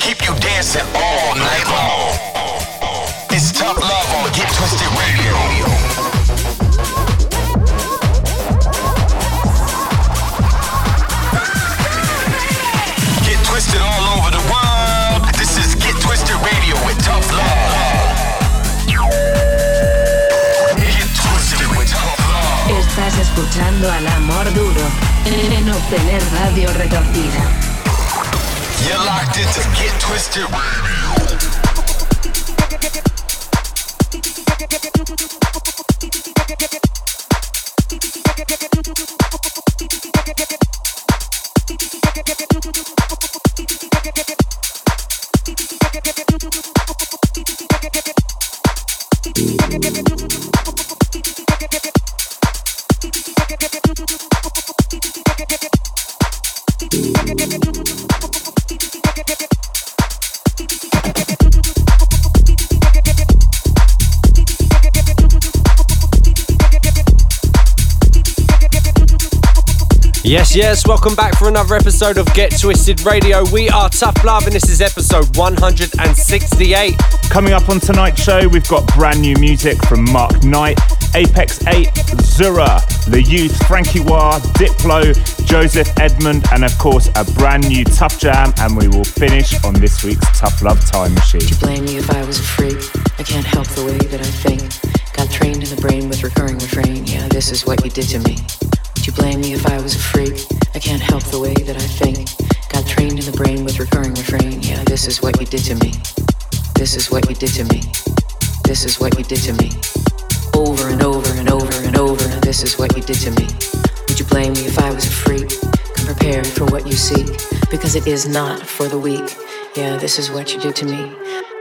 keep you dancing all night long. It's tough love on Get Twisted Radio. Get twisted all over the world. This is Get Twisted Radio with Tough Love. Get twisted with Tough Love. Estás escuchando al amor duro en obtener radio retorcida. You're locked into Get Twisted Radio. Yes, yes, welcome back for another episode of Get Twisted Radio. We are Tough Love, and this is episode 168. Coming up on tonight's show, we've got brand new music from Mark Knight, Apex 8, Zura, The Youth, Frankie Wah, Diplo, Joseph Edmund, and of course, a brand new Tough Jam. And we will finish on this week's Tough Love Time Machine. Would you blame me if I was a freak? I can't help the way that I think. Got trained in the brain with recurring refrain. Yeah, this is what you did to me. Would you blame me if I was a freak? I can't help the way that I think. Got trained in the brain with recurring refrain. Yeah, this is what you did to me. This is what you did to me. This is what you did to me. Over and over and over and over. This is what you did to me. Would you blame me if I was a freak? Come prepared for what you seek. Because it is not for the weak. Yeah, this is what you did to me.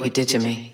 What you did to me.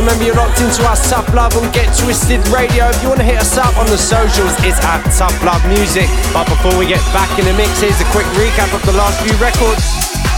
Remember you're locked into our Tough Love on Get Twisted Radio. If you want to hit us up on the socials, it's at Tough Love Music. But before we get back in the mix, here's a quick recap of the last few records.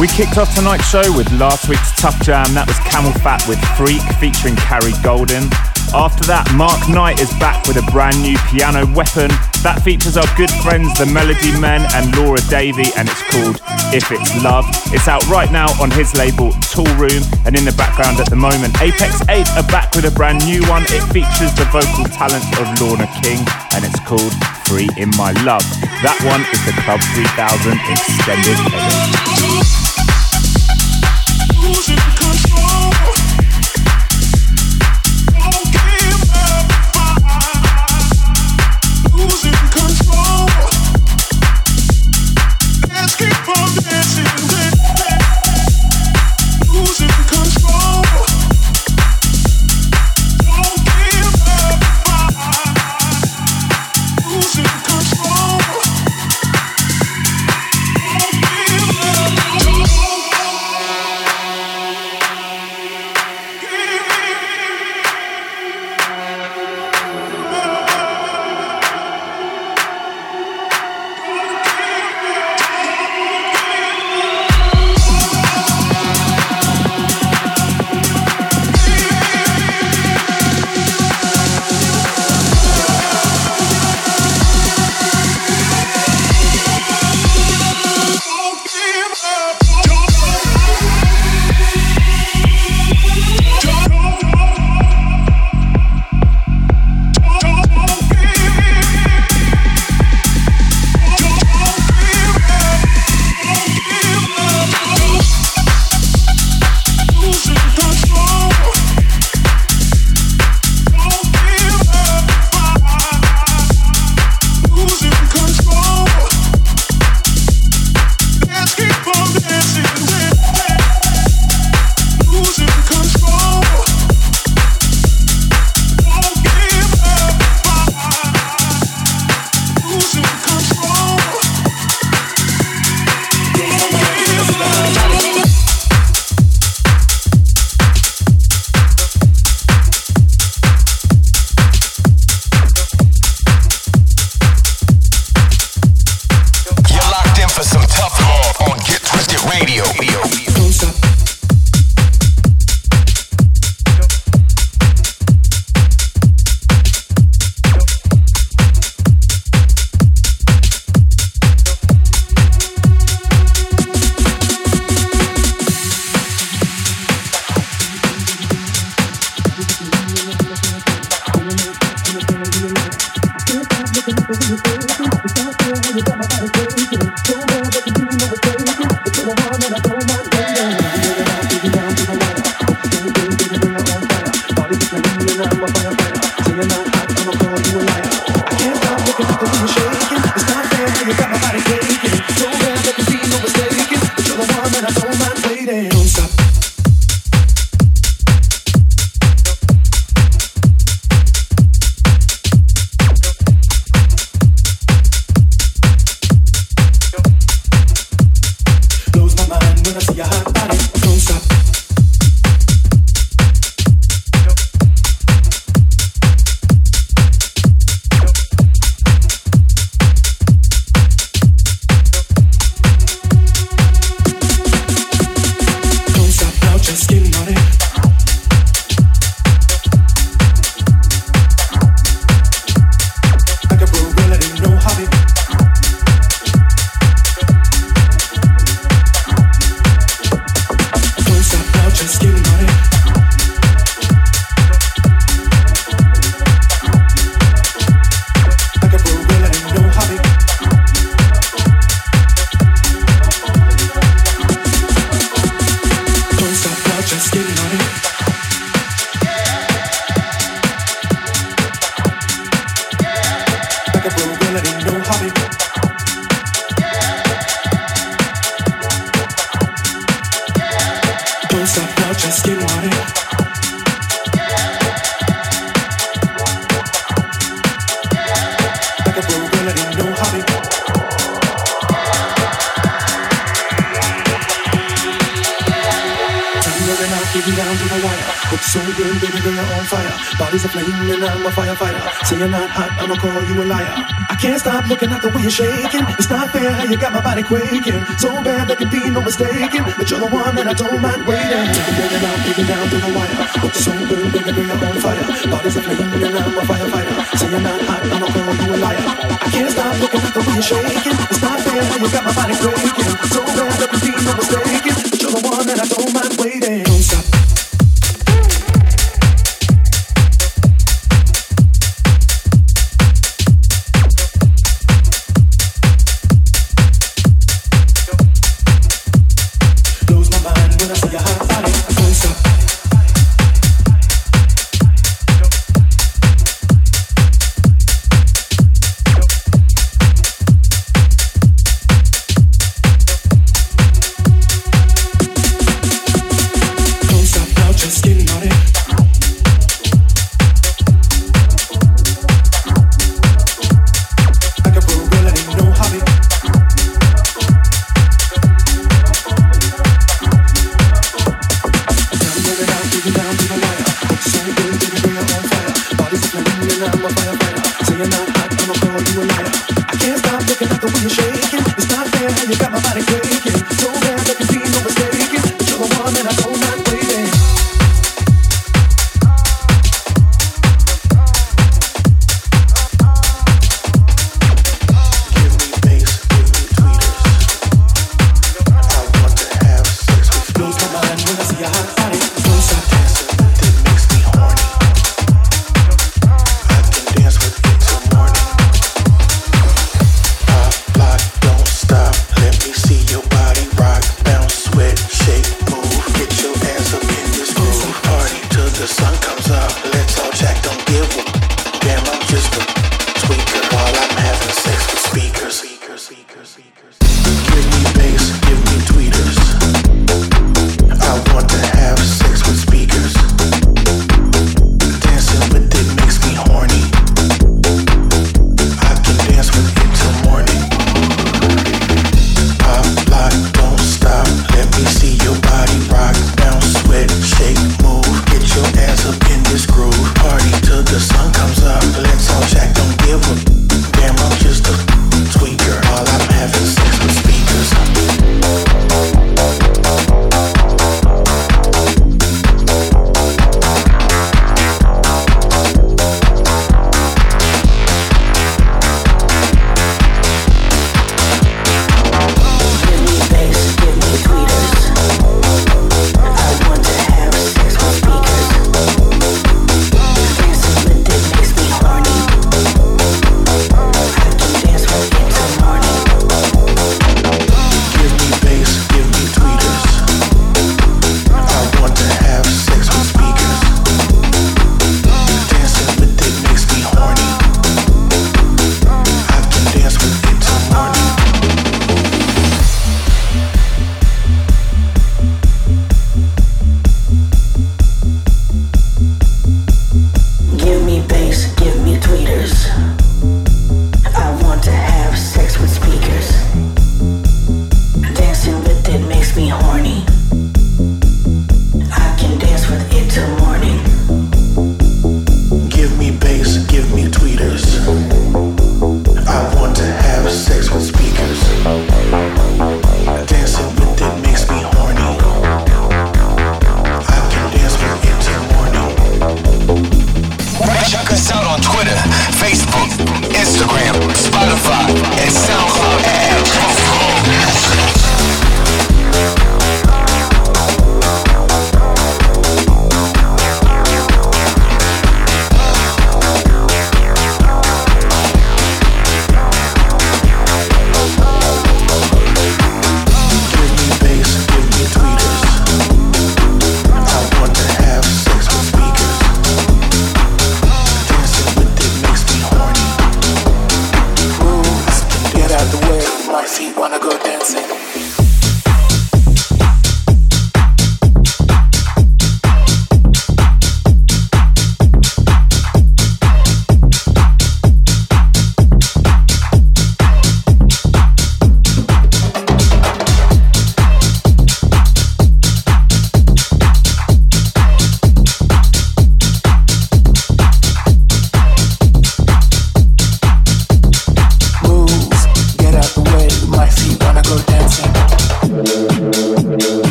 We kicked off tonight's show with last week's Tough Jam. That was CamelPhat with Freak featuring Carrie Golden. After that, Mark Knight is back with a brand new piano weapon that features our good friends, the Melody Men and Laura Davey, and it's called If It's Love. It's out right now on his label Toolroom, and in the background at the moment, Apex 8 are back with a brand new one. It features the vocal talent of Lorna King, and it's called Free in My Love. That one is the Club 3000 extended edit. Body's a flame and I'm a firefighter. Say you're not hot, I'ma call you a liar. I can't stop looking at the way you're shaking. It's not fair how you got my body quaking. So bad there can be no mistaking. But you're the one that I don't mind waiting. Digging down, digging down to the wire. Looks so good, baby girl, you're on fire. Body's a flame and I'm a firefighter. Say you're not hot, I'ma call you a liar. I can't stop looking at the way you're shaking. It's not fair how you got my body quaking. So bad there can be no mistaking. But you're the one that I don't mind waiting.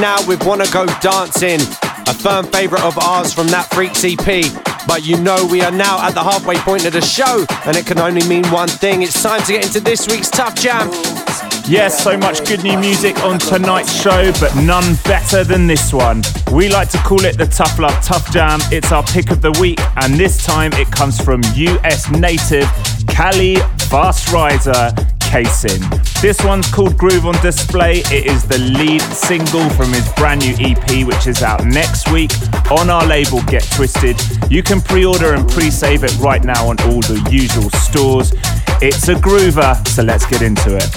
Now with Wanna Go Dancing, a firm favourite of ours from that Freaks EP. But you know we are now at the halfway point of the show, and it can only mean one thing. It's time to get into this week's Tough Jam. Yes, so much good new music on tonight's show, but none better than this one. We like to call it the Tough Love Tough Jam. It's our pick of the week, and this time it comes from US native Cali Fast Rider Casing. This one's called Groove on Display. It is the lead single from his brand new EP, which is out next week on our label Get Twisted. You can pre order and pre save it right now on all the usual stores. It's a groover, so let's get into it.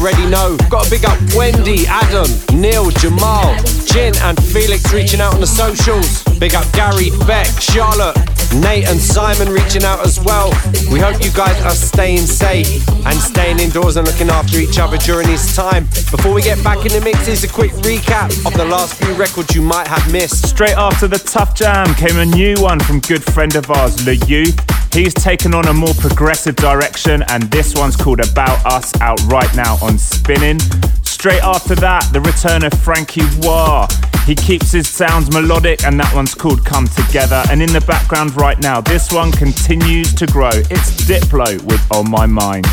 Already know. Got a big up Wendy, Adam, Neil, Jamal, Jin and Felix reaching out on the socials. Big up Gary, Beck, Charlotte, Nate and Simon reaching out as well. We hope you guys are staying safe and staying indoors and looking after each other during this time. Before we get back in the mix, here's a quick recap of the last few records you might have missed. Straight after the Tough Jam came a new one from good friend of ours, Le. He's taken on a more progressive direction, and this one's called About Us out right now on Spinnin'. Straight after that, the return of Frankie Wah. He keeps his sounds melodic, and that one's called Come Together. And in the background right now, this one continues to grow. It's Diplo with On My Mind.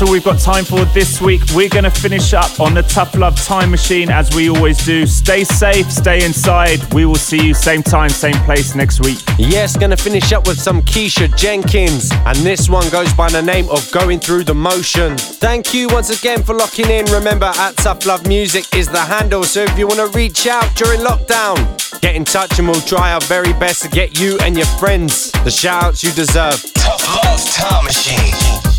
All we've got time for this week. We're going to finish up on the Tough Love Time Machine as we always do. Stay safe, stay inside. We will see you same time, same place next week. Yes, going to finish up with some Keisha Jenkins, and this one goes by the name of Going Through the Motion. Thank you once again for locking in. Remember, at Tough Love Music is the handle, so if you want to reach out during lockdown, get in touch and we'll try our very best to get you and your friends the shout outs you deserve. Tough Love Time Machine.